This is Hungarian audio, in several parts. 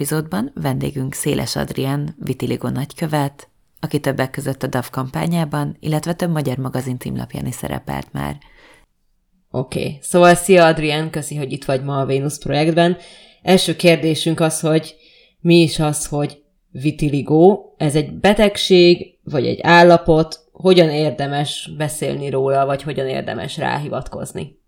Epizódban vendégünk Széles Adrián, Vitiligo nagykövet, aki többek között a DAF kampányában, illetve több magyar magazin címlapján is szerepelt már. Oké, okay. szóval szia Adrián, köszi, hogy itt vagy ma a Venus projektben. Első kérdésünk az, hogy mi is az, hogy vitiligo, ez egy betegség, vagy egy állapot, hogyan érdemes beszélni róla, vagy hogyan érdemes ráhivatkozni?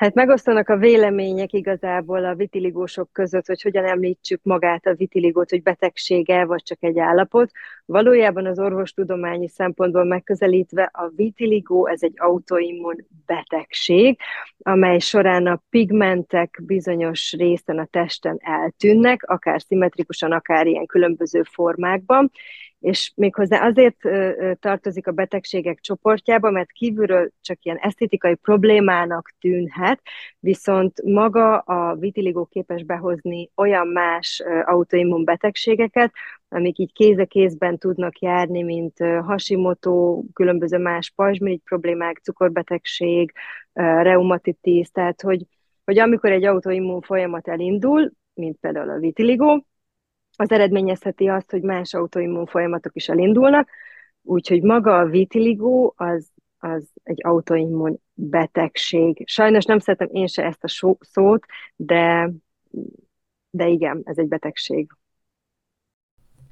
Hát megosztanak a vélemények igazából a vitiligósok között, hogy hogyan említsük magát a vitiligót, hogy betegsége, vagy csak egy állapot. Valójában az orvostudományi szempontból megközelítve a vitiligó, ez egy autoimmun betegség, amely során a pigmentek bizonyos részen a testen eltűnnek, akár szimmetrikusan, akár ilyen különböző formákban, és méghozzá azért tartozik a betegségek csoportjába, mert kívülről csak ilyen esztétikai problémának tűnhet, viszont maga a vitiligo képes behozni olyan más autoimmun betegségeket, amik így kéz a kézben tudnak járni, mint Hashimoto, különböző más pajzsmirigy problémák, cukorbetegség, reumatitis, tehát hogy, hogy amikor egy autoimmun folyamat elindul, mint például a vitiligo, az eredményezheti azt, hogy más autoimmun folyamatok is elindulnak, úgyhogy maga a vitiligo az, az egy autoimmun betegség. Sajnos nem szeretem én se ezt a szót, de, de igen, ez egy betegség.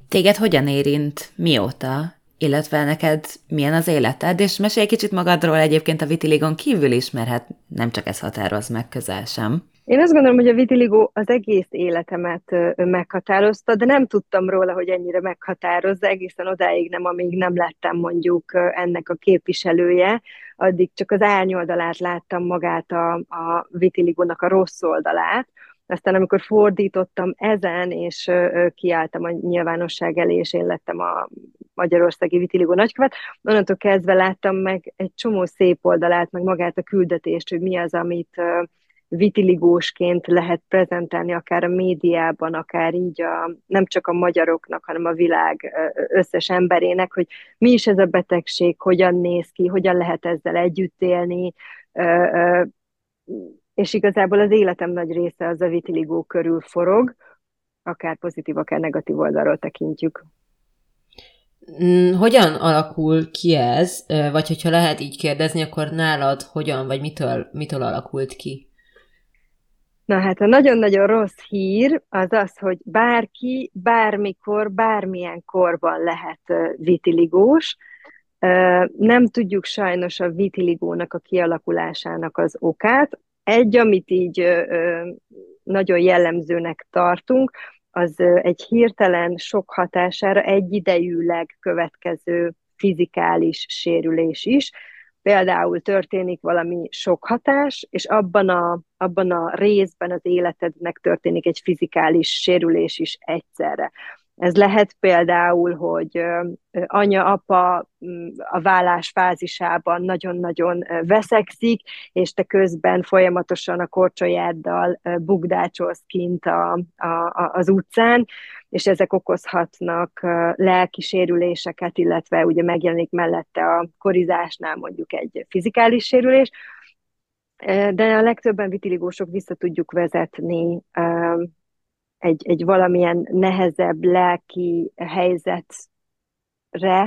Téged hogyan érint, mióta, illetve neked milyen az életed, és mesélj kicsit magadról egyébként a vitiligon kívül is, mert hát nem csak ez határoz meg közel sem. Én azt gondolom, hogy a vitiligo az egész életemet meghatározta, de nem tudtam róla, hogy ennyire meghatározza, egészen odáig nem, amíg nem lettem mondjuk ennek a képviselője, addig csak az árnyoldalát láttam magát a, a vitiligónak a rossz oldalát, aztán amikor fordítottam ezen, és kiálltam a nyilvánosság elé, és én lettem a Magyarországi Vitiligo nagykövet, onnantól kezdve láttam meg egy csomó szép oldalát, meg magát a küldetést, hogy mi az, amit vitiligósként lehet prezentálni, akár a médiában, akár így a, nem csak a magyaroknak, hanem a világ összes emberének, hogy mi is ez a betegség, hogyan néz ki, hogyan lehet ezzel együtt élni, és igazából az életem nagy része az a vitiligó körül forog, akár pozitív, akár negatív oldalról tekintjük. Mm, hogyan alakul ki ez, vagy hogyha lehet így kérdezni, akkor nálad hogyan, vagy mitől, mitől alakult ki? Na hát a nagyon-nagyon rossz hír az az, hogy bárki, bármikor, bármilyen korban lehet vitiligós. Nem tudjuk sajnos a vitiligónak a kialakulásának az okát. Egy, amit így nagyon jellemzőnek tartunk, az egy hirtelen sok hatására egyidejűleg következő fizikális sérülés is, például történik valami sok hatás, és abban a, abban a részben az életednek történik egy fizikális sérülés is egyszerre. Ez lehet például, hogy anya-apa mm, a vállás fázisában nagyon-nagyon veszekszik, és te közben folyamatosan a korcsolyáddal bugdácsolsz kint a, a, az utcán, és ezek okozhatnak lelki sérüléseket, illetve ugye megjelenik mellette a korizásnál mondjuk egy fizikális sérülés, de a legtöbben vitiligósok vissza tudjuk vezetni egy, egy valamilyen nehezebb lelki helyzetre,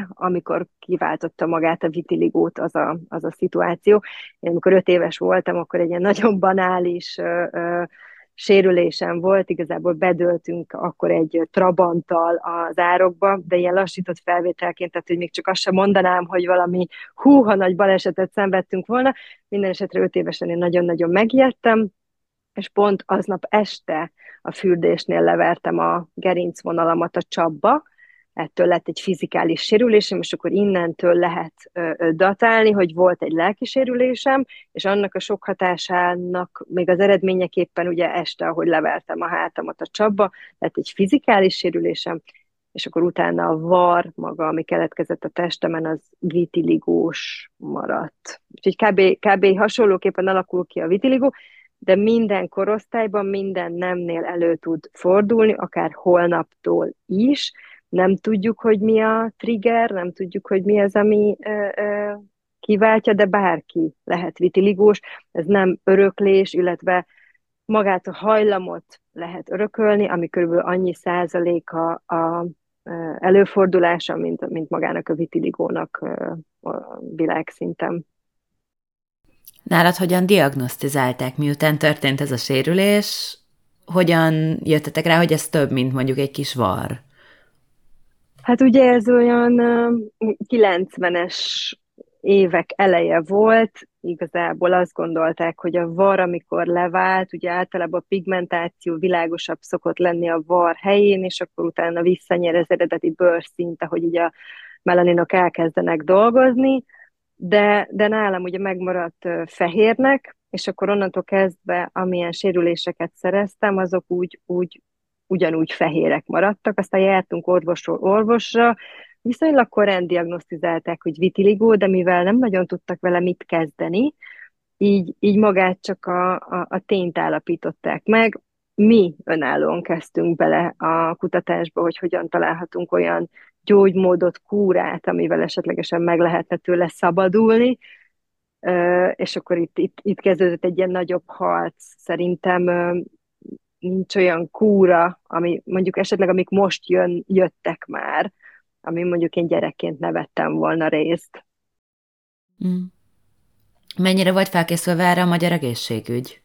amikor kiváltotta magát a vitiligót az a, az a szituáció. Én amikor öt éves voltam, akkor egy ilyen nagyon banális ö, ö, sérülésem volt, igazából bedöltünk akkor egy trabanttal az árokba, de ilyen lassított felvételként, tehát hogy még csak azt sem mondanám, hogy valami húha nagy balesetet szenvedtünk volna. Minden esetre öt évesen én nagyon-nagyon megijedtem, és pont aznap este a fürdésnél levertem a gerincvonalamat a csapba, ettől lett egy fizikális sérülésem, és akkor innentől lehet datálni, hogy volt egy lelki sérülésem, és annak a sok hatásának még az eredményeképpen ugye este, ahogy levertem a hátamat a csapba, lett egy fizikális sérülésem, és akkor utána a var maga, ami keletkezett a testemen, az vitiligós maradt. Úgyhogy kb, kb. hasonlóképpen alakul ki a vitiligó, de minden korosztályban, minden nemnél elő tud fordulni, akár holnaptól is. Nem tudjuk, hogy mi a trigger, nem tudjuk, hogy mi az, ami ö, ö, kiváltja, de bárki lehet vitiligós. Ez nem öröklés, illetve magát a hajlamot lehet örökölni, ami körülbelül annyi százaléka a előfordulása, mint, mint magának a vitiligónak világszinten. Nálad hogyan diagnosztizálták, miután történt ez a sérülés? Hogyan jöttetek rá, hogy ez több, mint mondjuk egy kis var? Hát ugye ez olyan 90-es évek eleje volt, igazából azt gondolták, hogy a var, amikor levált, ugye általában a pigmentáció világosabb szokott lenni a var helyén, és akkor utána visszanyer az eredeti bőrszint, ahogy ugye a melaninok elkezdenek dolgozni, de, de nálam ugye megmaradt fehérnek, és akkor onnantól kezdve, amilyen sérüléseket szereztem, azok úgy, úgy ugyanúgy fehérek maradtak, aztán jártunk orvosról orvosra, viszonylag korán diagnosztizálták, hogy vitiligó, de mivel nem nagyon tudtak vele mit kezdeni, így, így magát csak a, a, a tényt állapították meg. Mi önállóan kezdtünk bele a kutatásba, hogy hogyan találhatunk olyan gyógymódot, kúrát, amivel esetlegesen meg lehetne tőle szabadulni, és akkor itt, itt, itt kezdődött egy ilyen nagyobb harc. Szerintem nincs olyan kúra, ami mondjuk esetleg amik most jön, jöttek már, ami mondjuk én gyerekként nevettem volna részt. Mm. Mennyire volt felkészülve erre a magyar egészségügy?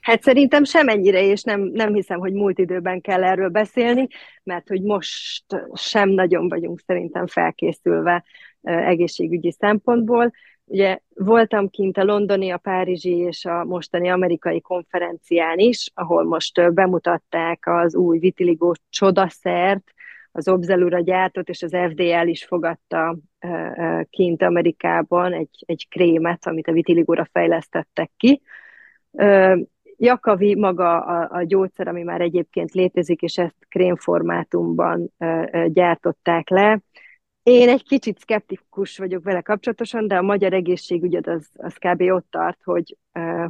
Hát szerintem semennyire, és nem, nem hiszem, hogy múlt időben kell erről beszélni, mert hogy most sem nagyon vagyunk szerintem felkészülve egészségügyi szempontból. Ugye voltam kint a londoni, a párizsi és a mostani amerikai konferencián is, ahol most bemutatták az új vitiligo csodaszert, az Obzelura gyártott, és az FDL is fogadta kint Amerikában egy, egy krémet, amit a vitiligóra fejlesztettek ki. Jakavi maga a, a gyógyszer, ami már egyébként létezik, és ezt krémformátumban gyártották le. Én egy kicsit szkeptikus vagyok vele kapcsolatosan, de a magyar egészségügyet az, az kb. ott tart, hogy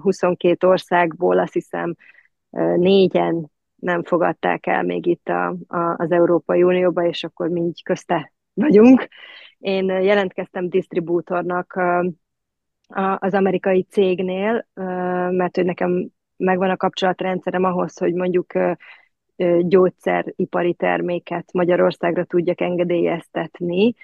22 országból azt hiszem négyen nem fogadták el még itt a, a, az Európai Unióba, és akkor mi így közte vagyunk. Én jelentkeztem disztribútornak az amerikai cégnél, mert hogy nekem megvan a kapcsolatrendszerem ahhoz, hogy mondjuk gyógyszeripari terméket Magyarországra tudjak engedélyeztetni,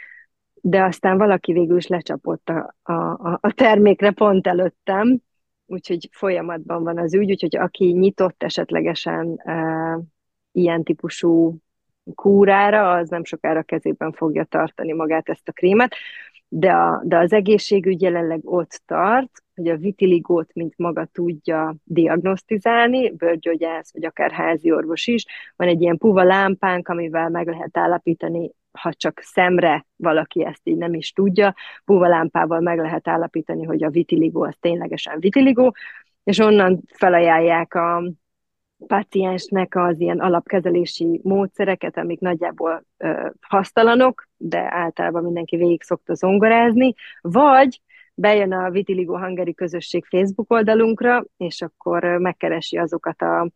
de aztán valaki végül is lecsapott a, a, a termékre pont előttem, úgyhogy folyamatban van az ügy, úgyhogy aki nyitott esetlegesen e, ilyen típusú kúrára, az nem sokára kezében fogja tartani magát ezt a krémet, de, a, de az egészségügy jelenleg ott tart, hogy a vitiligót, mint maga tudja diagnosztizálni, bőrgyógyász, vagy akár házi orvos is. Van egy ilyen puva lámpánk, amivel meg lehet állapítani ha csak szemre valaki ezt így nem is tudja, lámpával meg lehet állapítani, hogy a vitiligó az ténylegesen vitiligó, és onnan felajánlják a paciensnek az ilyen alapkezelési módszereket, amik nagyjából ö, hasztalanok, de általában mindenki végig szokta zongorázni, vagy bejön a Vitiligo Hungary közösség Facebook oldalunkra, és akkor megkeresi azokat a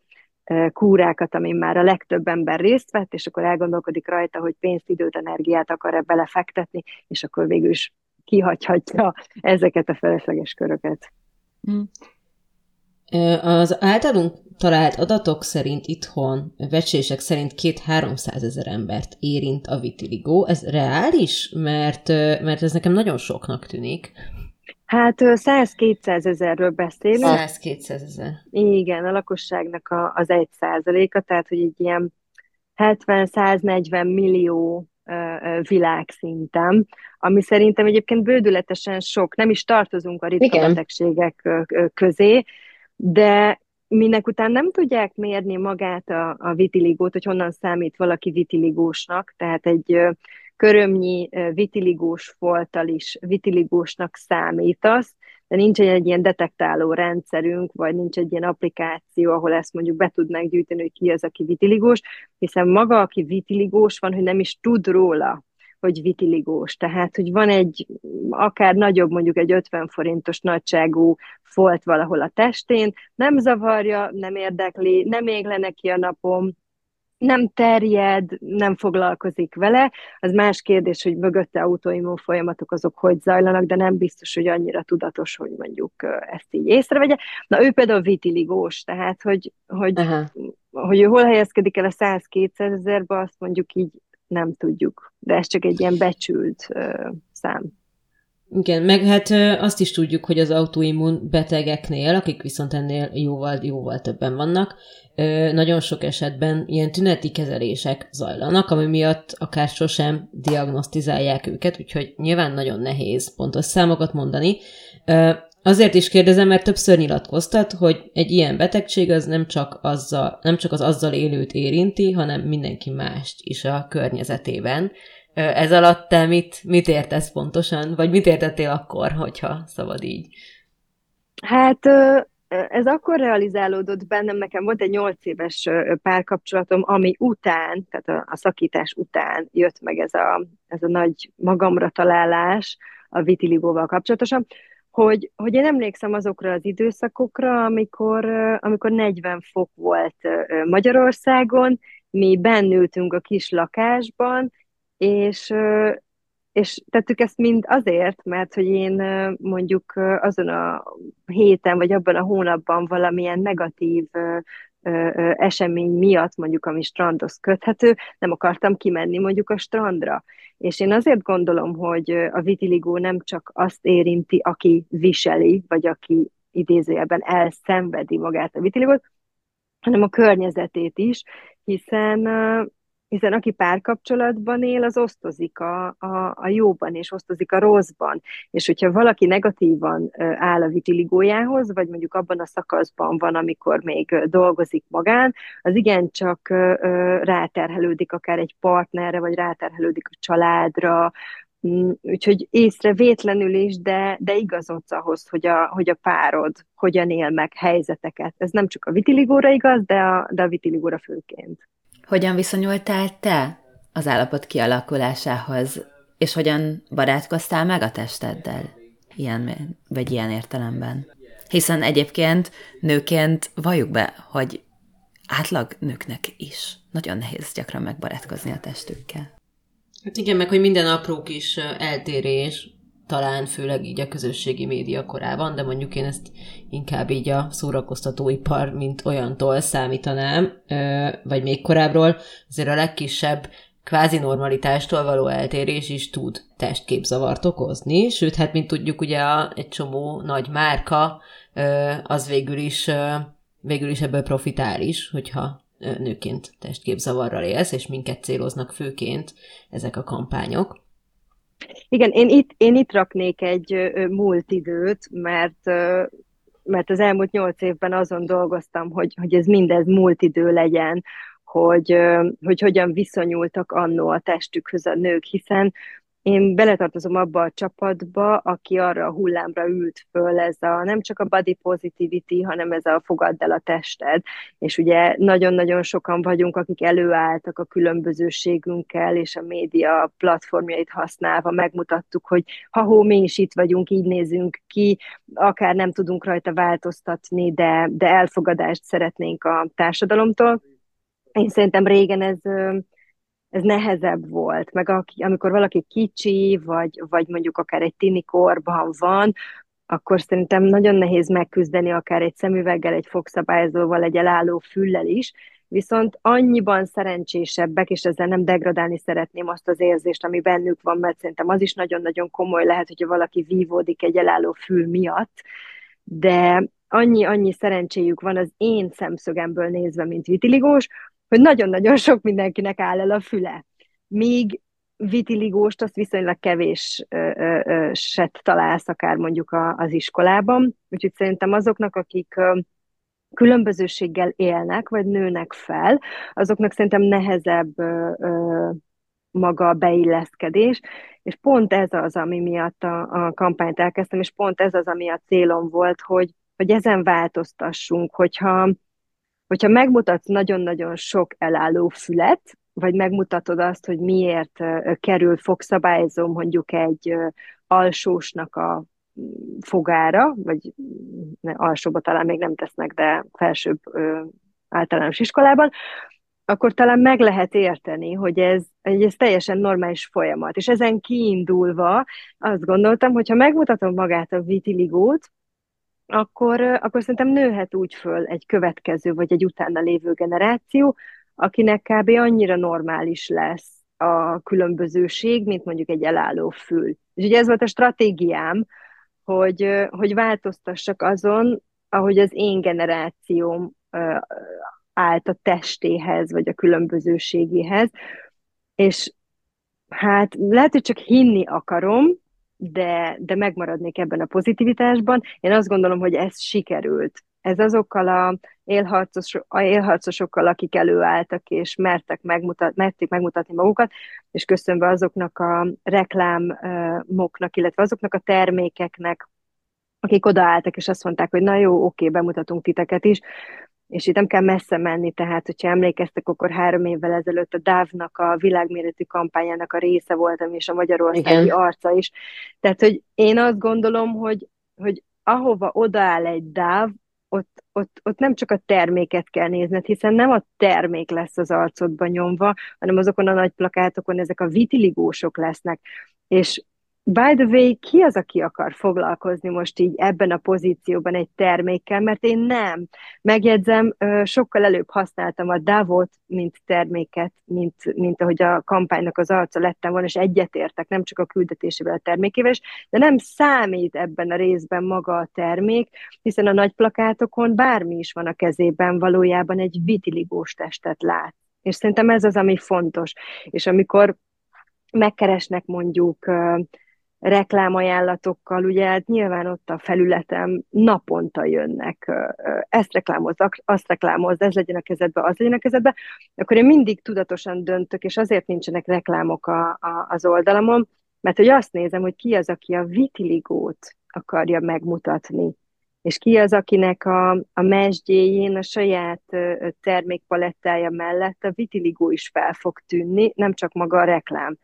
kúrákat, amin már a legtöbb ember részt vett, és akkor elgondolkodik rajta, hogy pénzt, időt, energiát akar-e belefektetni, és akkor végül is kihagyhatja ezeket a felesleges köröket. Mm. Az általunk talált adatok szerint itthon, vecsések szerint két-háromszáz ezer embert érint a vitiligo. Ez reális? Mert, mert ez nekem nagyon soknak tűnik. Hát 100-200 ezerről beszélünk. 100-200 ezer. Igen, a lakosságnak a, az egy százaléka, tehát hogy egy ilyen 70-140 millió világszinten, ami szerintem egyébként bődületesen sok, nem is tartozunk a ritka betegségek közé, de minek után nem tudják mérni magát a, a vitiligót, hogy honnan számít valaki vitiligósnak, tehát egy körömnyi vitiligós folttal is vitiligósnak számítasz, de nincs egy ilyen detektáló rendszerünk, vagy nincs egy ilyen applikáció, ahol ezt mondjuk be tudnánk gyűjteni, hogy ki az, aki vitiligós, hiszen maga, aki vitiligós van, hogy nem is tud róla, hogy vitiligós. Tehát, hogy van egy akár nagyobb, mondjuk egy 50 forintos nagyságú folt valahol a testén, nem zavarja, nem érdekli, nem ég le neki a napom, nem terjed, nem foglalkozik vele. Az más kérdés, hogy mögötte autoimmun folyamatok azok hogy zajlanak, de nem biztos, hogy annyira tudatos, hogy mondjuk ezt így észrevegye. Na ő például vitiligós, tehát hogy, hogy, hogy ő hol helyezkedik el a 100-200 ezerbe, azt mondjuk így nem tudjuk. De ez csak egy ilyen becsült uh, szám. Igen, meg hát azt is tudjuk, hogy az autoimmun betegeknél, akik viszont ennél jóval, jóval többen vannak, nagyon sok esetben ilyen tüneti kezelések zajlanak, ami miatt akár sosem diagnosztizálják őket, úgyhogy nyilván nagyon nehéz pontos számokat mondani. Azért is kérdezem, mert többször nyilatkoztat, hogy egy ilyen betegség az nem csak, azzal, nem csak az azzal élőt érinti, hanem mindenki mást is a környezetében. Ez alatt te mit, mit értesz pontosan, vagy mit értettél akkor, hogyha szabad így? Hát ez akkor realizálódott bennem, nekem volt egy nyolc éves párkapcsolatom, ami után, tehát a, szakítás után jött meg ez a, ez a nagy magamra találás a vitiligóval kapcsolatosan, hogy, hogy én emlékszem azokra az időszakokra, amikor, amikor 40 fok volt Magyarországon, mi bennültünk a kis lakásban, és, és tettük ezt mind azért, mert hogy én mondjuk azon a héten, vagy abban a hónapban valamilyen negatív esemény miatt, mondjuk ami strandhoz köthető, nem akartam kimenni mondjuk a strandra. És én azért gondolom, hogy a vitiligó nem csak azt érinti, aki viseli, vagy aki idézőjelben elszenvedi magát a vitiligót, hanem a környezetét is, hiszen hiszen aki párkapcsolatban él, az osztozik a, a, a jóban, és osztozik a rosszban. És hogyha valaki negatívan áll a vitiligójához, vagy mondjuk abban a szakaszban van, amikor még dolgozik magán, az igencsak ráterhelődik akár egy partnerre, vagy ráterhelődik a családra, mm, Úgyhogy észrevétlenül is, de, de igazodsz ahhoz, hogy a, hogy a párod hogyan él meg helyzeteket. Ez nem csak a vitiligóra igaz, de a, de a vitiligóra főként. Hogyan viszonyultál te az állapot kialakulásához, és hogyan barátkoztál meg a testeddel? Ilyen, vagy ilyen értelemben. Hiszen egyébként nőként valljuk be, hogy átlag nőknek is nagyon nehéz gyakran megbarátkozni a testükkel. Hát igen, meg hogy minden apró kis eltérés, talán főleg így a közösségi média korában, de mondjuk én ezt inkább így a szórakoztatóipar, mint olyantól számítanám, vagy még korábbról, azért a legkisebb kvázi normalitástól való eltérés is tud testképzavart okozni, sőt, hát mint tudjuk, ugye a, egy csomó nagy márka az végül is, végül is ebből profitál is, hogyha nőként testképzavarral élsz, és minket céloznak főként ezek a kampányok. Igen, én itt, én itt raknék egy múlt időt, mert mert az elmúlt nyolc évben azon dolgoztam, hogy, hogy ez mindez múlt idő legyen, hogy, hogy hogyan viszonyultak annó a testükhöz a nők, hiszen én beletartozom abba a csapatba, aki arra a hullámra ült föl, ez a nem csak a body positivity, hanem ez a fogadd el a tested. És ugye nagyon-nagyon sokan vagyunk, akik előálltak a különbözőségünkkel, és a média platformjait használva megmutattuk, hogy ha-hó, mi is itt vagyunk, így nézünk ki, akár nem tudunk rajta változtatni, de, de elfogadást szeretnénk a társadalomtól. Én szerintem régen ez ez nehezebb volt, meg aki, amikor valaki kicsi, vagy, vagy mondjuk akár egy tini korban van, akkor szerintem nagyon nehéz megküzdeni akár egy szemüveggel, egy fogszabályozóval, egy elálló füllel is, viszont annyiban szerencsésebbek, és ezzel nem degradálni szeretném azt az érzést, ami bennük van, mert szerintem az is nagyon-nagyon komoly lehet, hogyha valaki vívódik egy elálló fül miatt, de annyi-annyi szerencséjük van az én szemszögemből nézve, mint vitiligós, hogy nagyon-nagyon sok mindenkinek áll el a füle. Míg vitiligóst azt viszonylag kevés set találsz akár mondjuk a, az iskolában, úgyhogy szerintem azoknak, akik különbözőséggel élnek, vagy nőnek fel, azoknak szerintem nehezebb ö, ö, maga a beilleszkedés, és pont ez az, ami miatt a, a kampányt elkezdtem, és pont ez az, ami a célom volt, hogy, hogy ezen változtassunk, hogyha, hogyha megmutatsz nagyon-nagyon sok elálló fület, vagy megmutatod azt, hogy miért kerül fogszabályzó mondjuk egy alsósnak a fogára, vagy alsóba talán még nem tesznek, de felsőbb általános iskolában, akkor talán meg lehet érteni, hogy ez, hogy ez teljesen normális folyamat. És ezen kiindulva azt gondoltam, hogy ha megmutatom magát a vitiligót, akkor, akkor szerintem nőhet úgy föl egy következő, vagy egy utána lévő generáció, akinek kb. annyira normális lesz a különbözőség, mint mondjuk egy elálló fül. És ugye ez volt a stratégiám, hogy, hogy változtassak azon, ahogy az én generációm állt a testéhez, vagy a különbözőségéhez, és hát lehet, hogy csak hinni akarom, de, de megmaradnék ebben a pozitivitásban. Én azt gondolom, hogy ez sikerült. Ez azokkal a, élharcos, a élharcosokkal, akik előálltak, és mertek megmutat, merték megmutatni magukat, és köszönve azoknak a reklámoknak, illetve azoknak a termékeknek, akik odaálltak, és azt mondták, hogy na jó, oké, bemutatunk titeket is, és itt nem kell messze menni, tehát hogyha emlékeztek, akkor három évvel ezelőtt a DAV-nak a világméretű kampányának a része voltam, és a magyarországi Igen. arca is. Tehát, hogy én azt gondolom, hogy, hogy ahova odaáll egy DAV, ott, ott, ott nem csak a terméket kell nézned, hiszen nem a termék lesz az arcodban nyomva, hanem azokon a nagy plakátokon ezek a vitiligósok lesznek. És By the way, ki az, aki akar foglalkozni most így ebben a pozícióban egy termékkel, mert én nem. Megjegyzem, sokkal előbb használtam a Davot, mint terméket, mint, mint ahogy a kampánynak az arca lettem volna, és egyetértek, nem csak a küldetésével, a termékével de nem számít ebben a részben maga a termék, hiszen a nagy plakátokon bármi is van a kezében, valójában egy vitiligós testet lát. És szerintem ez az, ami fontos. És amikor megkeresnek mondjuk reklámajánlatokkal, ugye hát nyilván ott a felületem naponta jönnek, ezt reklámoz, azt reklámoz, ez legyen a kezedbe, az legyen a kezedbe, akkor én mindig tudatosan döntök, és azért nincsenek reklámok a, a, az oldalamon, mert hogy azt nézem, hogy ki az, aki a vitiligót akarja megmutatni, és ki az, akinek a, a mesdjéjén, a saját termékpalettája mellett a vitiligó is fel fog tűnni, nem csak maga a reklám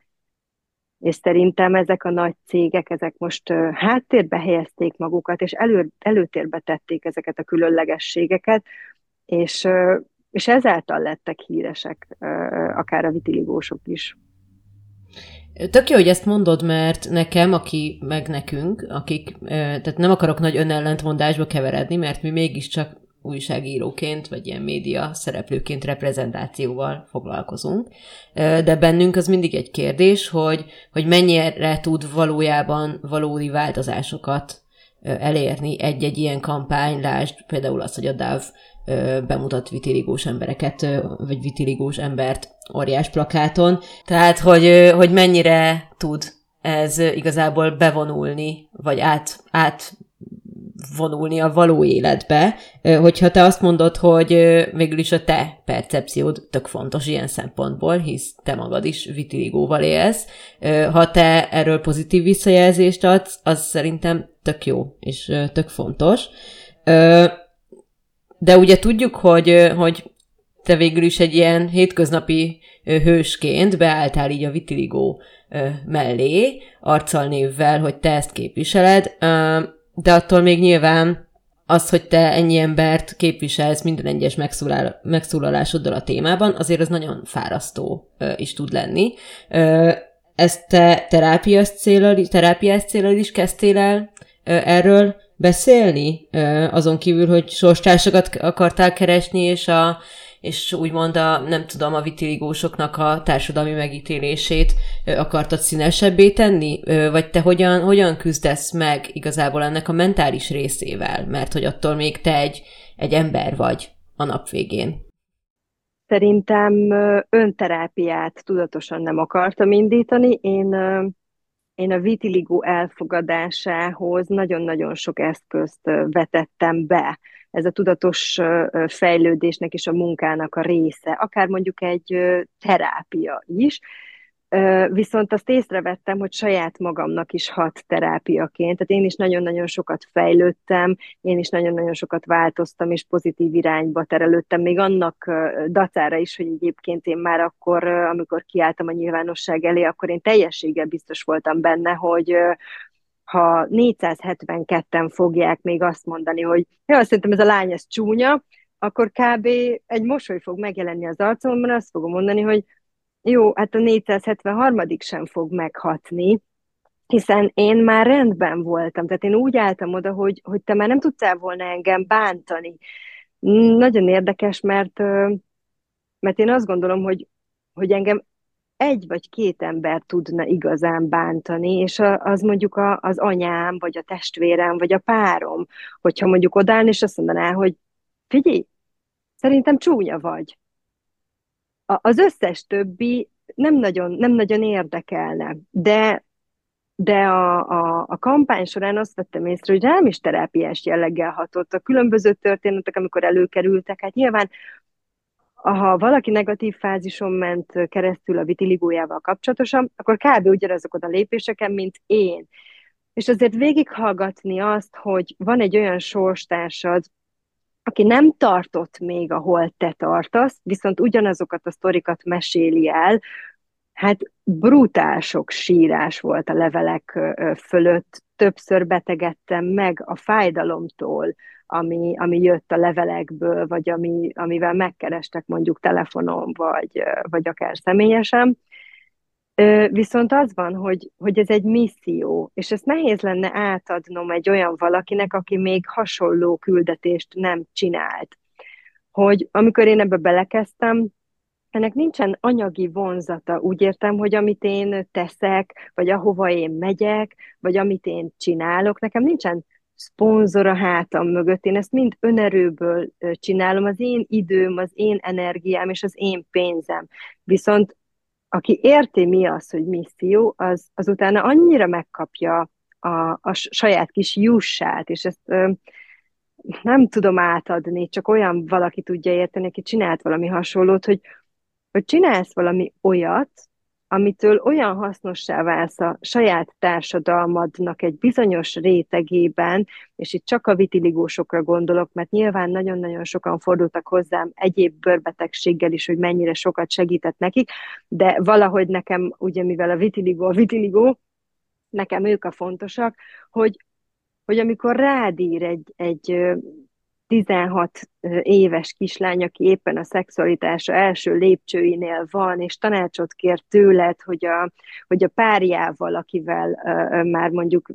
és szerintem ezek a nagy cégek, ezek most háttérbe helyezték magukat, és elő, előtérbe tették ezeket a különlegességeket, és, és ezáltal lettek híresek akár a vitiligósok is. Tök jó, hogy ezt mondod, mert nekem, aki meg nekünk, akik, tehát nem akarok nagy önellentmondásba keveredni, mert mi mégiscsak újságíróként, vagy ilyen média szereplőként reprezentációval foglalkozunk. De bennünk az mindig egy kérdés, hogy, hogy mennyire tud valójában valódi változásokat elérni egy-egy ilyen kampány, lásd például az, hogy a DAV bemutat vitiligós embereket, vagy vitiligós embert óriás plakáton. Tehát, hogy, hogy mennyire tud ez igazából bevonulni, vagy át, át vonulni a való életbe, hogyha te azt mondod, hogy végül is a te percepciód tök fontos ilyen szempontból, hisz te magad is vitiligóval élsz. Ha te erről pozitív visszajelzést adsz, az szerintem tök jó, és tök fontos. De ugye tudjuk, hogy, hogy te végül is egy ilyen hétköznapi hősként beálltál így a vitiligó mellé, arccal névvel, hogy te ezt képviseled de attól még nyilván az, hogy te ennyi embert képviselsz minden egyes megszólal, megszólalásoddal a témában, azért az nagyon fárasztó ö, is tud lenni. Ö, ezt te terápiás célral, terápiás célral is kezdtél el ö, erről beszélni? Ö, azon kívül, hogy sorstársakat akartál keresni, és a és úgymond a, nem tudom, a vitiligósoknak a társadalmi megítélését akartad színesebbé tenni? Vagy te hogyan, hogyan küzdesz meg igazából ennek a mentális részével? Mert hogy attól még te egy, egy ember vagy a nap végén. Szerintem önterápiát tudatosan nem akartam indítani. Én én a vitiligo elfogadásához nagyon-nagyon sok eszközt vetettem be. Ez a tudatos fejlődésnek és a munkának a része, akár mondjuk egy terápia is, Viszont azt észrevettem, hogy saját magamnak is hat terápiaként. Tehát én is nagyon-nagyon sokat fejlődtem, én is nagyon-nagyon sokat változtam, és pozitív irányba terelődtem, még annak dacára is, hogy egyébként én már akkor, amikor kiálltam a nyilvánosság elé, akkor én teljességgel biztos voltam benne, hogy ha 472-en fogják még azt mondani, hogy ja, szerintem ez a lány, ez csúnya, akkor kb. egy mosoly fog megjelenni az arcomon, azt fogom mondani, hogy jó, hát a 473 sem fog meghatni, hiszen én már rendben voltam, tehát én úgy álltam oda, hogy, hogy te már nem tudtál volna engem bántani. Nagyon érdekes, mert, mert én azt gondolom, hogy, hogy engem egy vagy két ember tudna igazán bántani, és az mondjuk a, az anyám, vagy a testvérem, vagy a párom, hogyha mondjuk odállni, és azt mondaná, hogy figyelj, szerintem csúnya vagy az összes többi nem nagyon, nem nagyon érdekelne, de, de a, a, a kampány során azt vettem észre, hogy rám is terápiás jelleggel hatott. A különböző történetek, amikor előkerültek, hát nyilván ha valaki negatív fázison ment keresztül a vitiligójával kapcsolatosan, akkor kb. ugyanazokon a lépéseken, mint én. És azért végighallgatni azt, hogy van egy olyan sorstársad, aki nem tartott még, ahol te tartasz, viszont ugyanazokat a sztorikat meséli el, hát brutál sok sírás volt a levelek fölött, többször betegedtem meg a fájdalomtól, ami, ami jött a levelekből, vagy ami, amivel megkerestek mondjuk telefonon, vagy, vagy akár személyesen. Viszont az van, hogy, hogy ez egy misszió, és ezt nehéz lenne átadnom egy olyan valakinek, aki még hasonló küldetést nem csinált. Hogy amikor én ebbe belekezdtem, ennek nincsen anyagi vonzata. Úgy értem, hogy amit én teszek, vagy ahova én megyek, vagy amit én csinálok, nekem nincsen szponzor a hátam mögött. Én ezt mind önerőből csinálom, az én időm, az én energiám és az én pénzem. Viszont aki érti mi az, hogy misszió, az, az utána annyira megkapja a, a saját kis jussát, és ezt ö, nem tudom átadni, csak olyan valaki tudja érteni, aki csinált valami hasonlót, hogy, hogy csinálsz valami olyat, amitől olyan hasznossá válsz a saját társadalmadnak egy bizonyos rétegében, és itt csak a vitiligósokra gondolok, mert nyilván nagyon-nagyon sokan fordultak hozzám egyéb bőrbetegséggel is, hogy mennyire sokat segített nekik, de valahogy nekem, ugye mivel a vitiligó a vitiligó, nekem ők a fontosak, hogy, hogy amikor rád ír egy, egy 16 éves kislány, aki éppen a szexualitása első lépcsőinél van, és tanácsot kér tőled, hogy a, hogy a párjával, akivel már mondjuk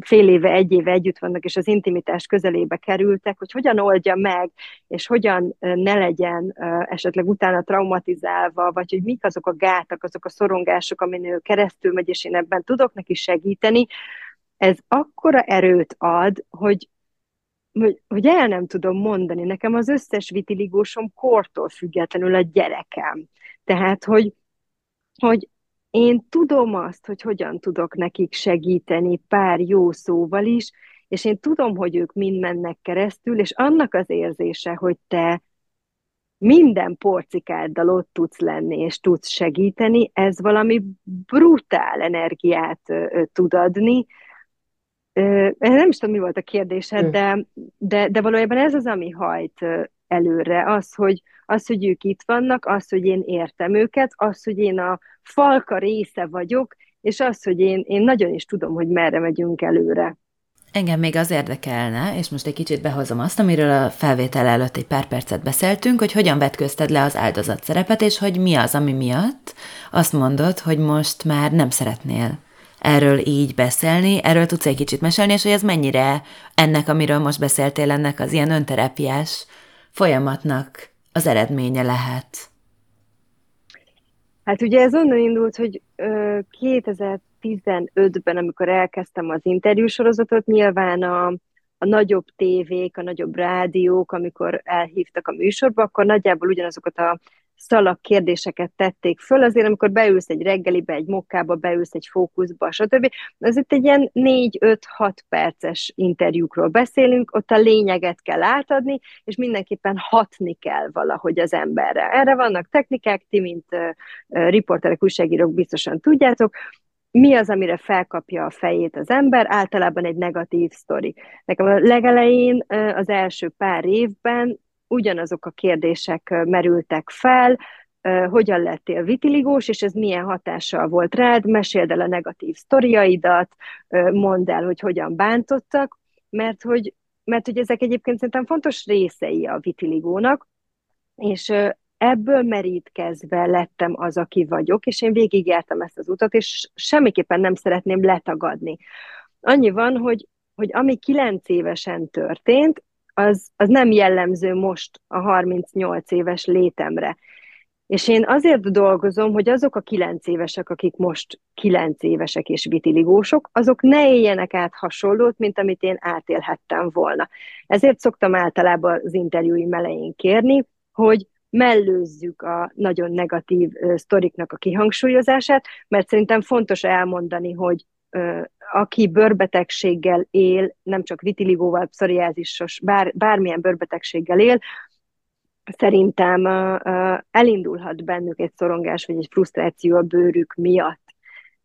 fél éve, egy éve együtt vannak, és az intimitás közelébe kerültek, hogy hogyan oldja meg, és hogyan ne legyen esetleg utána traumatizálva, vagy hogy mik azok a gátak, azok a szorongások, amin ő keresztül megy, és én ebben tudok neki segíteni, ez akkora erőt ad, hogy, hogy, hogy el nem tudom mondani, nekem az összes vitiligósom kortól függetlenül a gyerekem. Tehát, hogy, hogy én tudom azt, hogy hogyan tudok nekik segíteni pár jó szóval is, és én tudom, hogy ők mind mennek keresztül, és annak az érzése, hogy te minden porcikáddal ott tudsz lenni, és tudsz segíteni, ez valami brutál energiát tud adni, nem is tudom, mi volt a kérdésed, de, de, de valójában ez az, ami hajt előre, az hogy, az, hogy ők itt vannak, az, hogy én értem őket, az, hogy én a falka része vagyok, és az, hogy én, én nagyon is tudom, hogy merre megyünk előre. Engem még az érdekelne, és most egy kicsit behozom azt, amiről a felvétel előtt egy pár percet beszéltünk, hogy hogyan vetközted le az áldozat szerepet, és hogy mi az, ami miatt azt mondod, hogy most már nem szeretnél erről így beszélni, erről tudsz egy kicsit mesélni, és hogy ez mennyire ennek, amiről most beszéltél, ennek az ilyen önterapiás folyamatnak az eredménye lehet? Hát ugye ez onnan indult, hogy 2015-ben, amikor elkezdtem az interjúsorozatot, nyilván a, a nagyobb tévék, a nagyobb rádiók, amikor elhívtak a műsorba, akkor nagyjából ugyanazokat a szalag kérdéseket tették föl, azért amikor beülsz egy reggelibe, egy mokkába, beülsz egy fókuszba, stb. Az itt egy ilyen 4-5-6 perces interjúkról beszélünk, ott a lényeget kell átadni, és mindenképpen hatni kell valahogy az emberre. Erre vannak technikák, ti, mint uh, riporterek, újságírók biztosan tudjátok, mi az, amire felkapja a fejét az ember, általában egy negatív sztori. Nekem a legelején az első pár évben ugyanazok a kérdések merültek fel, hogyan lettél vitiligós, és ez milyen hatással volt rád, meséld el a negatív sztoriaidat, mondd el, hogy hogyan bántottak, mert hogy, mert hogy ezek egyébként szerintem fontos részei a vitiligónak, és ebből merítkezve lettem az, aki vagyok, és én végigjártam ezt az utat, és semmiképpen nem szeretném letagadni. Annyi van, hogy, hogy ami kilenc évesen történt, az, az nem jellemző most a 38 éves létemre. És én azért dolgozom, hogy azok a kilenc évesek, akik most kilenc évesek és vitiligósok, azok ne éljenek át hasonlót, mint amit én átélhettem volna. Ezért szoktam általában az interjúim elején kérni, hogy mellőzzük a nagyon negatív sztoriknak a kihangsúlyozását, mert szerintem fontos elmondani, hogy aki bőrbetegséggel él, nem csak vitiligóval, pszoriázisos, bár, bármilyen bőrbetegséggel él, szerintem elindulhat bennük egy szorongás vagy egy frusztráció a bőrük miatt.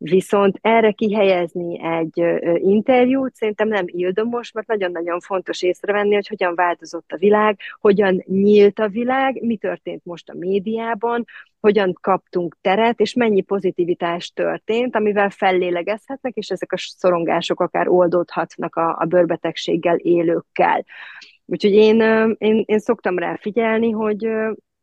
Viszont erre kihelyezni egy interjút szerintem nem ildomos, mert nagyon-nagyon fontos észrevenni, hogy hogyan változott a világ, hogyan nyílt a világ, mi történt most a médiában, hogyan kaptunk teret, és mennyi pozitivitás történt, amivel fellélegezhetnek, és ezek a szorongások akár oldódhatnak a, a bőrbetegséggel élőkkel. Úgyhogy én, én, én szoktam rá figyelni, hogy,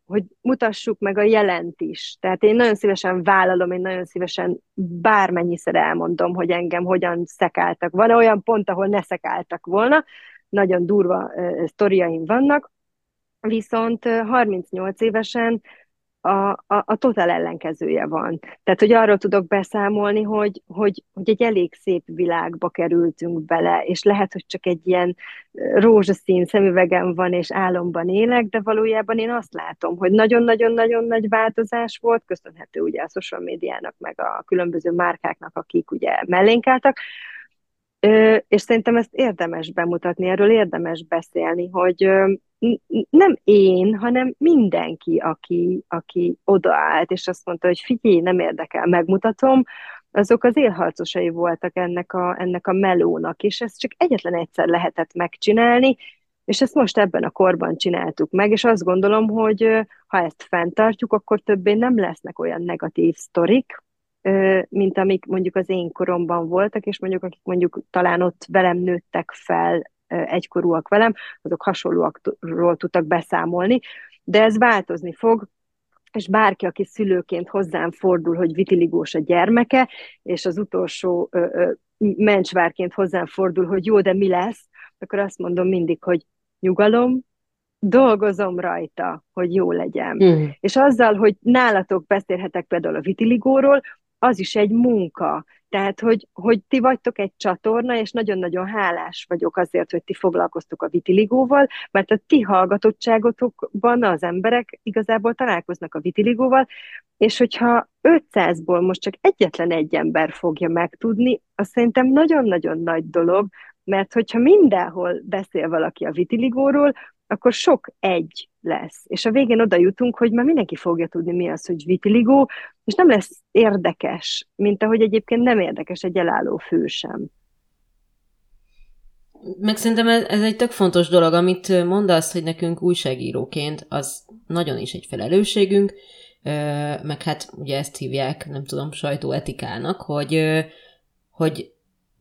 hogy mutassuk meg a jelent is. Tehát én nagyon szívesen vállalom, én nagyon szívesen bármennyiszer elmondom, hogy engem hogyan szekáltak. Van-e olyan pont, ahol ne szekáltak volna? Nagyon durva uh, sztoriaim vannak, viszont 38 évesen a, a, a totál ellenkezője van. Tehát, hogy arról tudok beszámolni, hogy, hogy, hogy egy elég szép világba kerültünk bele, és lehet, hogy csak egy ilyen rózsaszín szemüvegem van, és álomban élek, de valójában én azt látom, hogy nagyon-nagyon-nagyon nagy változás volt, köszönhető ugye a social médiának, meg a különböző márkáknak, akik ugye mellénk és szerintem ezt érdemes bemutatni, erről érdemes beszélni, hogy nem én, hanem mindenki, aki, aki odaállt, és azt mondta, hogy figyelj, nem érdekel, megmutatom, azok az élharcosai voltak ennek a, ennek a melónak, és ezt csak egyetlen egyszer lehetett megcsinálni, és ezt most ebben a korban csináltuk meg, és azt gondolom, hogy ha ezt fenntartjuk, akkor többé nem lesznek olyan negatív sztorik, mint amik mondjuk az én koromban voltak, és mondjuk akik mondjuk talán ott velem nőttek fel egykorúak velem, azok hasonlóakról tudtak beszámolni, de ez változni fog, és bárki, aki szülőként hozzám fordul, hogy vitiligós a gyermeke, és az utolsó ö, ö, mencsvárként hozzám fordul, hogy jó, de mi lesz, akkor azt mondom mindig, hogy nyugalom, dolgozom rajta, hogy jó legyen. Mm. És azzal, hogy nálatok beszélhetek például a vitiligóról, az is egy munka. Tehát, hogy, hogy ti vagytok egy csatorna, és nagyon-nagyon hálás vagyok azért, hogy ti foglalkoztok a vitiligóval, mert a ti hallgatottságotokban az emberek igazából találkoznak a vitiligóval, és hogyha 500-ból most csak egyetlen egy ember fogja megtudni, az szerintem nagyon-nagyon nagy dolog, mert hogyha mindenhol beszél valaki a vitiligóról, akkor sok egy lesz. És a végén oda jutunk, hogy már mindenki fogja tudni, mi az, hogy vitiligó, és nem lesz érdekes, mint ahogy egyébként nem érdekes egy elálló fő sem. Meg szerintem ez, egy tök fontos dolog, amit mondasz, hogy nekünk újságíróként az nagyon is egy felelősségünk, meg hát ugye ezt hívják, nem tudom, sajtóetikának, hogy, hogy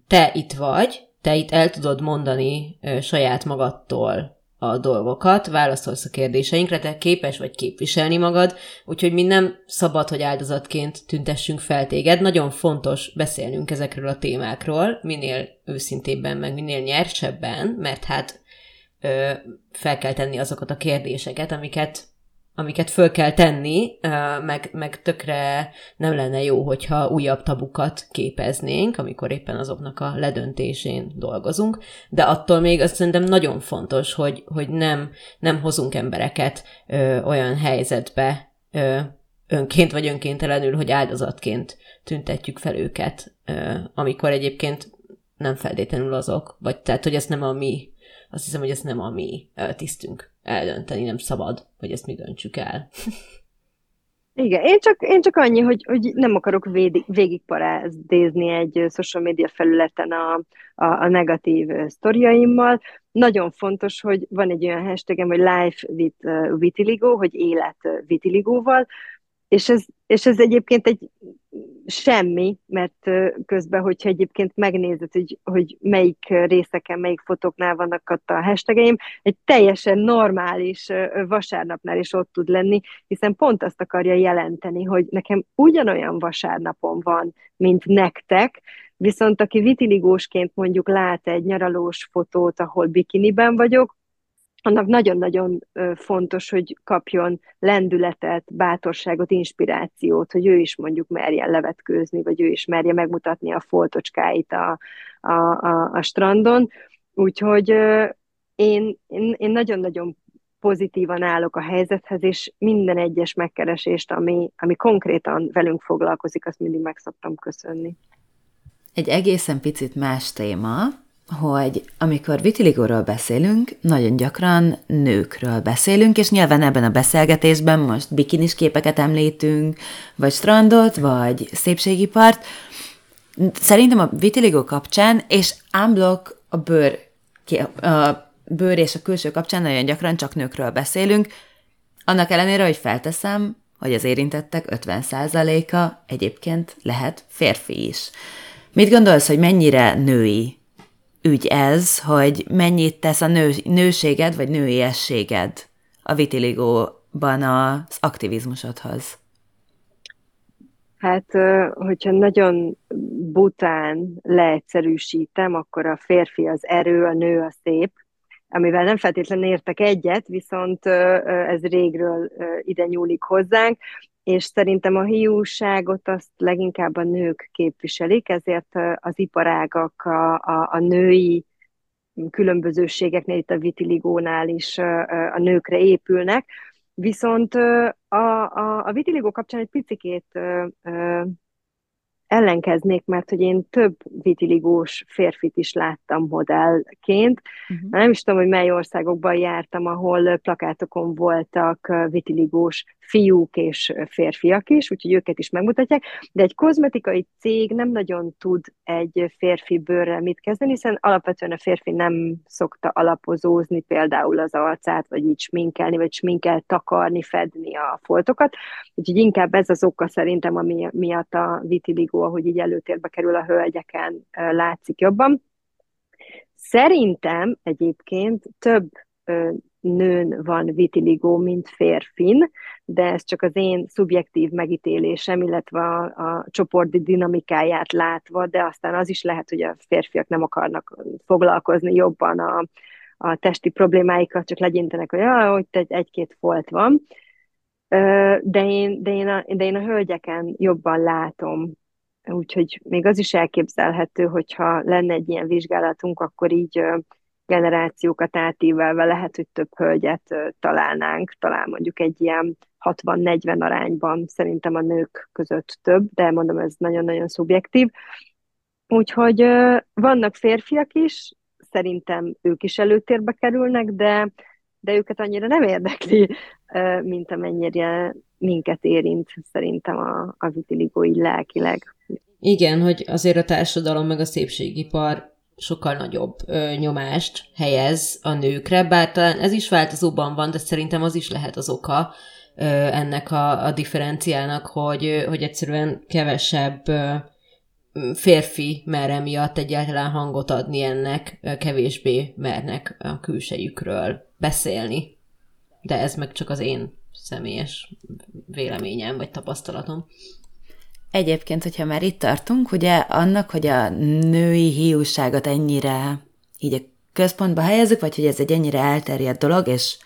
te itt vagy, te itt el tudod mondani saját magadtól a dolgokat, válaszolsz a kérdéseinkre, te képes vagy képviselni magad, úgyhogy mi nem szabad, hogy áldozatként tüntessünk fel téged. Nagyon fontos beszélnünk ezekről a témákról, minél őszintébben, meg minél nyersebben, mert hát ö, fel kell tenni azokat a kérdéseket, amiket amiket föl kell tenni, meg, meg tökre nem lenne jó, hogyha újabb tabukat képeznénk, amikor éppen azoknak a ledöntésén dolgozunk, de attól még azt szerintem nagyon fontos, hogy, hogy nem, nem hozunk embereket ö, olyan helyzetbe, ö, önként vagy önkéntelenül, hogy áldozatként tüntetjük fel őket, ö, amikor egyébként nem feltétlenül azok, vagy tehát, hogy ez nem a mi, azt hiszem, hogy ez nem a mi tisztünk eldönteni, nem szabad, hogy ezt mi döntsük el. Igen, én csak, én csak annyi, hogy, hogy nem akarok védig, végigparázdézni egy social media felületen a, a, a negatív sztoriaimmal. Nagyon fontos, hogy van egy olyan hashtagem, hogy life with vitiligo, hogy élet vitiligóval, és ez, és ez egyébként egy semmi, mert közben, hogyha egyébként megnézed, hogy, hogy melyik részeken, melyik fotóknál vannak ott a hashtageim, egy teljesen normális vasárnapnál is ott tud lenni, hiszen pont azt akarja jelenteni, hogy nekem ugyanolyan vasárnapom van, mint nektek, viszont aki vitiligósként mondjuk lát egy nyaralós fotót, ahol bikiniben vagyok, annak nagyon-nagyon fontos, hogy kapjon lendületet, bátorságot, inspirációt, hogy ő is mondjuk merjen levetkőzni, vagy ő is merje megmutatni a foltocskáit a, a, a, a strandon. Úgyhogy én, én, én nagyon-nagyon pozitívan állok a helyzethez, és minden egyes megkeresést, ami, ami konkrétan velünk foglalkozik, azt mindig meg szoktam köszönni. Egy egészen picit más téma, hogy amikor vitiligóról beszélünk, nagyon gyakran nőkről beszélünk, és nyilván ebben a beszélgetésben most bikinis képeket említünk, vagy strandot, vagy szépségipart. Szerintem a vitiligó kapcsán, és unblock a bőr, a bőr és a külső kapcsán nagyon gyakran csak nőkről beszélünk, annak ellenére, hogy felteszem, hogy az érintettek 50%-a egyébként lehet férfi is. Mit gondolsz, hogy mennyire női ügy ez, hogy mennyit tesz a nő, nőséged vagy nőiességed a vitiligóban az aktivizmusodhoz? Hát, hogyha nagyon bután leegyszerűsítem, akkor a férfi az erő, a nő a szép, amivel nem feltétlenül értek egyet, viszont ez régről ide nyúlik hozzánk, és szerintem a hiúságot azt leginkább a nők képviselik, ezért az iparágak, a, a, a női különbözőségeknél, itt a vitiligónál is a nőkre épülnek, viszont a, a, a vitiligó kapcsán egy picikét ellenkeznék, mert hogy én több vitiligós férfit is láttam modellként. Uh-huh. Nem is tudom, hogy mely országokban jártam, ahol plakátokon voltak vitiligós fiúk és férfiak is, úgyhogy őket is megmutatják, de egy kozmetikai cég nem nagyon tud egy férfi bőrrel mit kezdeni, hiszen alapvetően a férfi nem szokta alapozózni például az arcát, vagy így sminkelni, vagy sminkel takarni, fedni a foltokat, úgyhogy inkább ez az oka szerintem, ami miatt a vitiligo, ahogy így előtérbe kerül a hölgyeken, látszik jobban. Szerintem egyébként több nőn van vitiligó, mint férfin, de ez csak az én szubjektív megítélésem, illetve a, a csoport dinamikáját látva, de aztán az is lehet, hogy a férfiak nem akarnak foglalkozni jobban a, a testi problémáikat, csak legyintenek, hogy ah, hogy egy-két folt van. De én, de, én a, de én a hölgyeken jobban látom, úgyhogy még az is elképzelhető, hogyha lenne egy ilyen vizsgálatunk, akkor így generációkat átívelve lehet, hogy több hölgyet találnánk, talán mondjuk egy ilyen 60-40 arányban szerintem a nők között több, de mondom, ez nagyon-nagyon szubjektív. Úgyhogy vannak férfiak is, szerintem ők is előtérbe kerülnek, de, de őket annyira nem érdekli, mint amennyire minket érint szerintem a, a vitiligói lelkileg. Igen, hogy azért a társadalom meg a szépségipar sokkal nagyobb ö, nyomást helyez a nőkre, bár talán ez is változóban van, de szerintem az is lehet az oka ö, ennek a, a differenciának, hogy, hogy egyszerűen kevesebb ö, férfi mer emiatt egyáltalán hangot adni ennek, kevésbé mernek a külsejükről beszélni. De ez meg csak az én személyes véleményem vagy tapasztalatom. Egyébként, hogyha már itt tartunk, ugye annak, hogy a női hiúságot ennyire így a központba helyezzük, vagy hogy ez egy ennyire elterjedt dolog, és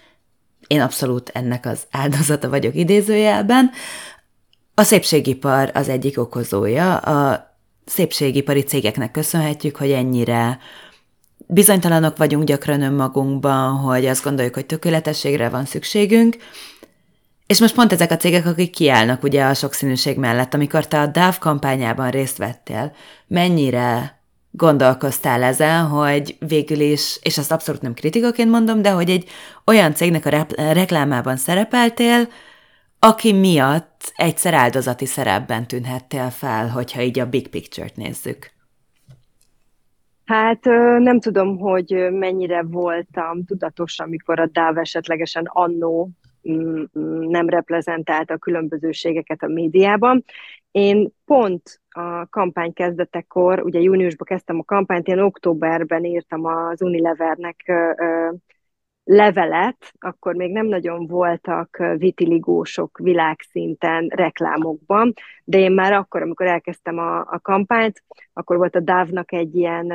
én abszolút ennek az áldozata vagyok idézőjelben, a szépségipar az egyik okozója. A szépségipari cégeknek köszönhetjük, hogy ennyire bizonytalanok vagyunk gyakran önmagunkban, hogy azt gondoljuk, hogy tökéletességre van szükségünk, És most pont ezek a cégek, akik kiállnak ugye a sokszínűség mellett, amikor te a DAV kampányában részt vettél, mennyire gondolkoztál ezen, hogy végül is, és ezt abszolút nem kritikaként mondom, de hogy egy olyan cégnek a reklámában szerepeltél, aki miatt egyszer áldozati szerepben tűnhettél fel, hogyha így a big picture-t nézzük. Hát nem tudom, hogy mennyire voltam tudatos, amikor a DAV esetlegesen annó mm, mm, nem reprezentálta a különbözőségeket a médiában. Én pont a kampány kezdetekor, ugye júniusban kezdtem a kampányt, én októberben írtam az Unilevernek levelet, akkor még nem nagyon voltak vitiligósok világszinten reklámokban, de én már akkor, amikor elkezdtem a, a kampányt, akkor volt a Dávnak egy ilyen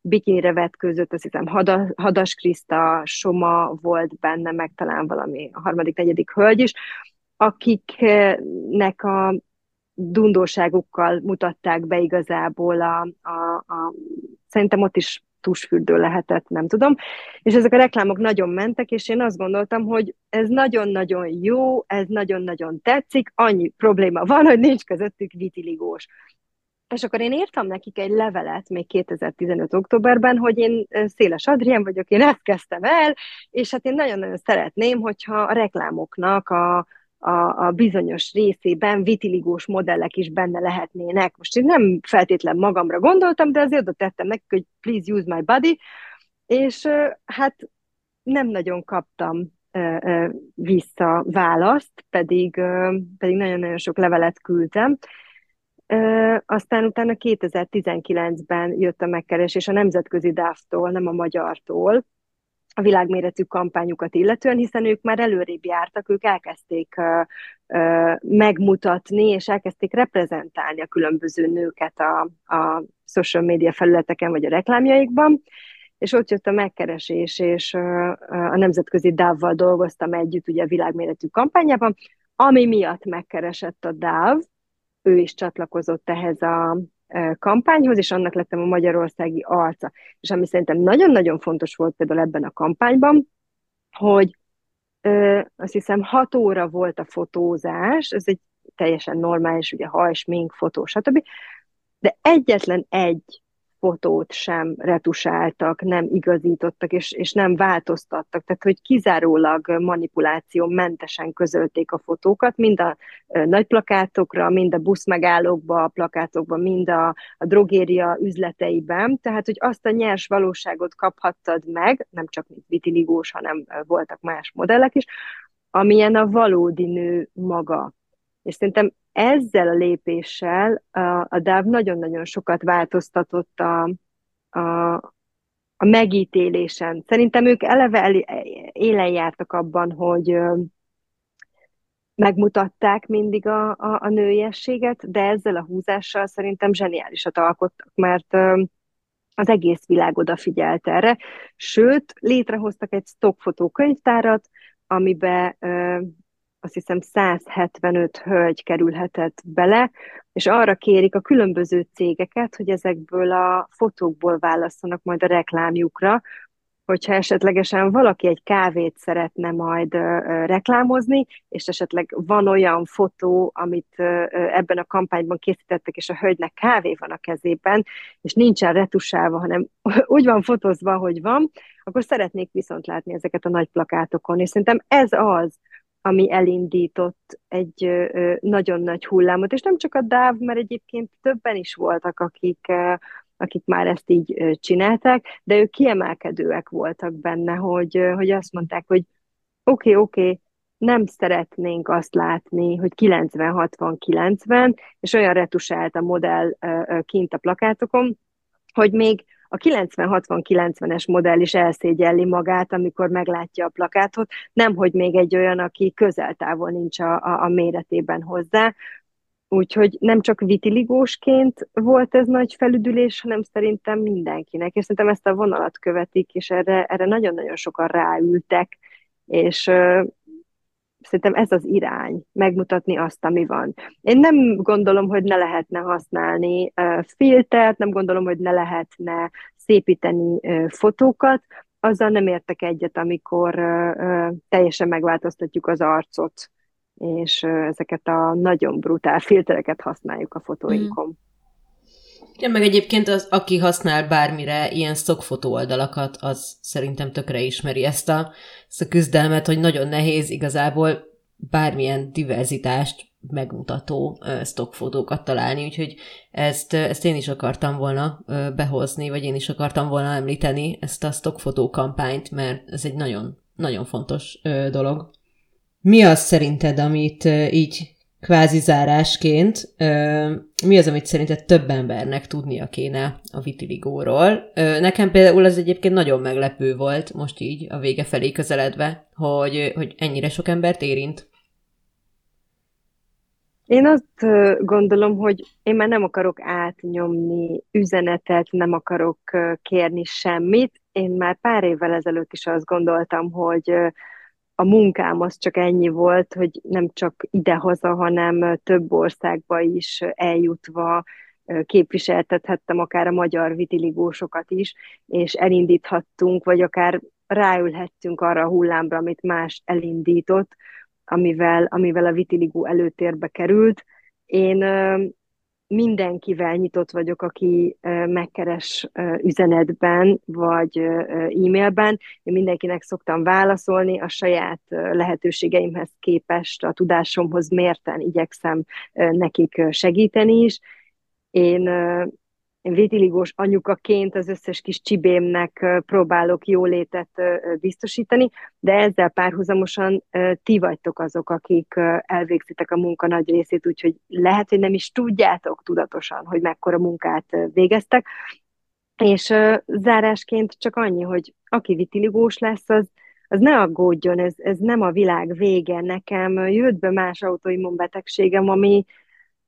bikinire vetkőzött, azt hiszem Hada, Hadas Kriszta, Soma volt benne, meg talán valami a harmadik, negyedik hölgy is, akiknek a dundóságukkal mutatták be igazából a, a, a szerintem ott is tusfürdő lehetett, nem tudom. És ezek a reklámok nagyon mentek, és én azt gondoltam, hogy ez nagyon-nagyon jó, ez nagyon-nagyon tetszik, annyi probléma van, hogy nincs közöttük vitiligós. És akkor én írtam nekik egy levelet még 2015. októberben, hogy én Széles Adrien vagyok, én ezt kezdtem el, és hát én nagyon-nagyon szeretném, hogyha a reklámoknak a, a, a bizonyos részében vitiligós modellek is benne lehetnének. Most én nem feltétlen magamra gondoltam, de azért oda tettem nekik, hogy please use my body, és hát nem nagyon kaptam vissza választ, pedig, pedig nagyon-nagyon sok levelet küldtem. Aztán utána 2019-ben jött a megkeresés a nemzetközi DAF-tól, nem a magyartól, a világméretű kampányukat illetően, hiszen ők már előrébb jártak, ők elkezdték uh, uh, megmutatni, és elkezdték reprezentálni a különböző nőket a, a social media felületeken, vagy a reklámjaikban, és ott jött a megkeresés, és uh, a nemzetközi DAV-val dolgoztam együtt ugye a világméretű kampányában, ami miatt megkeresett a DAV, ő is csatlakozott ehhez a, kampányhoz, és annak lettem a magyarországi arca. És ami szerintem nagyon-nagyon fontos volt például ebben a kampányban, hogy ö, azt hiszem hat óra volt a fotózás, ez egy teljesen normális, ugye hajs, mink, fotó, stb. De egyetlen egy fotót sem retusáltak, nem igazítottak, és, és nem változtattak. Tehát, hogy kizárólag manipuláció mentesen közölték a fotókat, mind a nagy plakátokra, mind a buszmegállókba, a plakátokba, mind a, a drogéria üzleteiben. Tehát, hogy azt a nyers valóságot kaphattad meg, nem csak vitiligós, hanem voltak más modellek is, amilyen a valódi nő maga. És szerintem ezzel a lépéssel a, a DAV nagyon-nagyon sokat változtatott a, a, a megítélésen. Szerintem ők eleve el, élen jártak abban, hogy megmutatták mindig a, a, a nőiességet, de ezzel a húzással szerintem zseniálisat alkottak, mert az egész világ odafigyelt erre. Sőt, létrehoztak egy stockfotókönyvtárat, amiben azt hiszem 175 hölgy kerülhetett bele, és arra kérik a különböző cégeket, hogy ezekből a fotókból válasszanak majd a reklámjukra, hogyha esetlegesen valaki egy kávét szeretne majd reklámozni, és esetleg van olyan fotó, amit ebben a kampányban készítettek, és a hölgynek kávé van a kezében, és nincsen retusálva, hanem úgy van fotózva, hogy van, akkor szeretnék viszont látni ezeket a nagy plakátokon, és szerintem ez az, ami elindított egy nagyon nagy hullámot, és nem csak a DÁV, mert egyébként többen is voltak, akik, akik már ezt így csinálták, de ők kiemelkedőek voltak benne, hogy, hogy azt mondták, hogy oké, okay, oké, okay, nem szeretnénk azt látni, hogy 90-60-90, és olyan retusált a modell kint a plakátokon, hogy még a 90-60-90-es modell is elszégyelli magát, amikor meglátja a plakátot, nem hogy még egy olyan, aki közel-távol nincs a, a, a méretében hozzá, Úgyhogy nem csak vitiligósként volt ez nagy felüdülés, hanem szerintem mindenkinek. És szerintem ezt a vonalat követik, és erre, erre nagyon-nagyon sokan ráültek, és szerintem ez az irány, megmutatni azt, ami van. Én nem gondolom, hogy ne lehetne használni filtert, nem gondolom, hogy ne lehetne szépíteni fotókat, azzal nem értek egyet, amikor teljesen megváltoztatjuk az arcot és ezeket a nagyon brutál filtereket használjuk a fotóinkon. Mm. Ja, meg egyébként az, aki használ bármire ilyen stockfotó oldalakat, az szerintem tökre ismeri ezt a, ezt a küzdelmet, hogy nagyon nehéz igazából bármilyen diverzitást megmutató stockfotókat találni, úgyhogy ezt, ezt én is akartam volna behozni, vagy én is akartam volna említeni ezt a stockfotó kampányt, mert ez egy nagyon, nagyon fontos dolog. Mi az szerinted, amit így kvázi zárásként, mi az, amit szerinted több embernek tudnia kéne a vitiligóról? Nekem például az egyébként nagyon meglepő volt, most így a vége felé közeledve, hogy, hogy ennyire sok embert érint. Én azt gondolom, hogy én már nem akarok átnyomni üzenetet, nem akarok kérni semmit. Én már pár évvel ezelőtt is azt gondoltam, hogy a munkám az csak ennyi volt, hogy nem csak idehaza, hanem több országba is eljutva képviseltethettem akár a magyar vitiligósokat is, és elindíthattunk, vagy akár ráülhettünk arra a hullámra, amit más elindított, amivel, amivel a vitiligó előtérbe került. Én mindenkivel nyitott vagyok, aki megkeres üzenetben vagy e-mailben. Én mindenkinek szoktam válaszolni, a saját lehetőségeimhez képest, a tudásomhoz mérten igyekszem nekik segíteni is. Én én vétiligós anyukaként az összes kis csibémnek próbálok jólétet biztosítani, de ezzel párhuzamosan ti vagytok azok, akik elvégzitek a munka nagy részét, úgyhogy lehet, hogy nem is tudjátok tudatosan, hogy mekkora munkát végeztek. És zárásként csak annyi, hogy aki vitiligós lesz, az, az ne aggódjon, ez, ez nem a világ vége. Nekem jött be más autoimmunbetegségem, ami,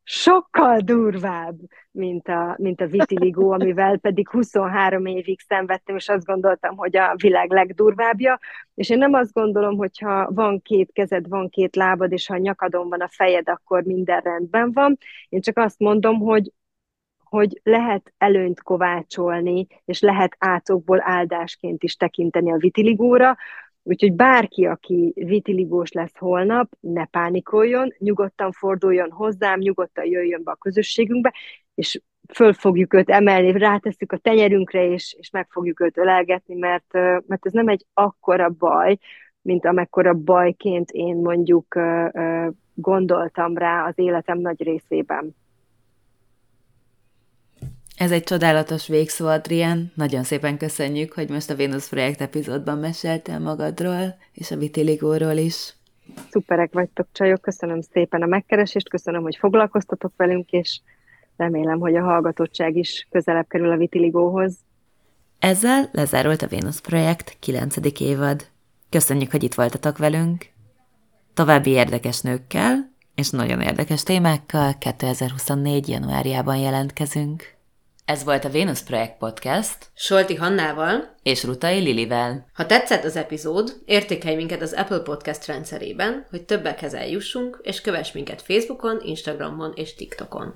sokkal durvább, mint a, mint a vitiligó, amivel pedig 23 évig szenvedtem, és azt gondoltam, hogy a világ legdurvábbja. És én nem azt gondolom, hogy ha van két kezed, van két lábad, és ha a nyakadon van a fejed, akkor minden rendben van. Én csak azt mondom, hogy hogy lehet előnyt kovácsolni, és lehet átokból áldásként is tekinteni a vitiligóra, Úgyhogy bárki, aki vitiligós lesz holnap, ne pánikoljon, nyugodtan forduljon hozzám, nyugodtan jöjjön be a közösségünkbe, és föl fogjuk őt emelni, rátesszük a tenyerünkre, és, és meg fogjuk őt ölelgetni, mert, mert ez nem egy akkora baj, mint amekkora bajként én mondjuk gondoltam rá az életem nagy részében. Ez egy csodálatos végszó, Adrián. Nagyon szépen köszönjük, hogy most a Vénusz Projekt epizódban meséltél magadról, és a vitiligóról is. Szuperek vagytok, csajok. Köszönöm szépen a megkeresést, köszönöm, hogy foglalkoztatok velünk, és remélem, hogy a hallgatottság is közelebb kerül a vitiligóhoz. Ezzel lezárult a Vénusz Projekt 9. évad. Köszönjük, hogy itt voltatok velünk. További érdekes nőkkel és nagyon érdekes témákkal 2024. januárjában jelentkezünk. Ez volt a Venus Projekt Podcast. Solti Hannával és Rutai Lilivel. Ha tetszett az epizód, értékelj minket az Apple Podcast rendszerében, hogy többekhez eljussunk, és kövess minket Facebookon, Instagramon és TikTokon.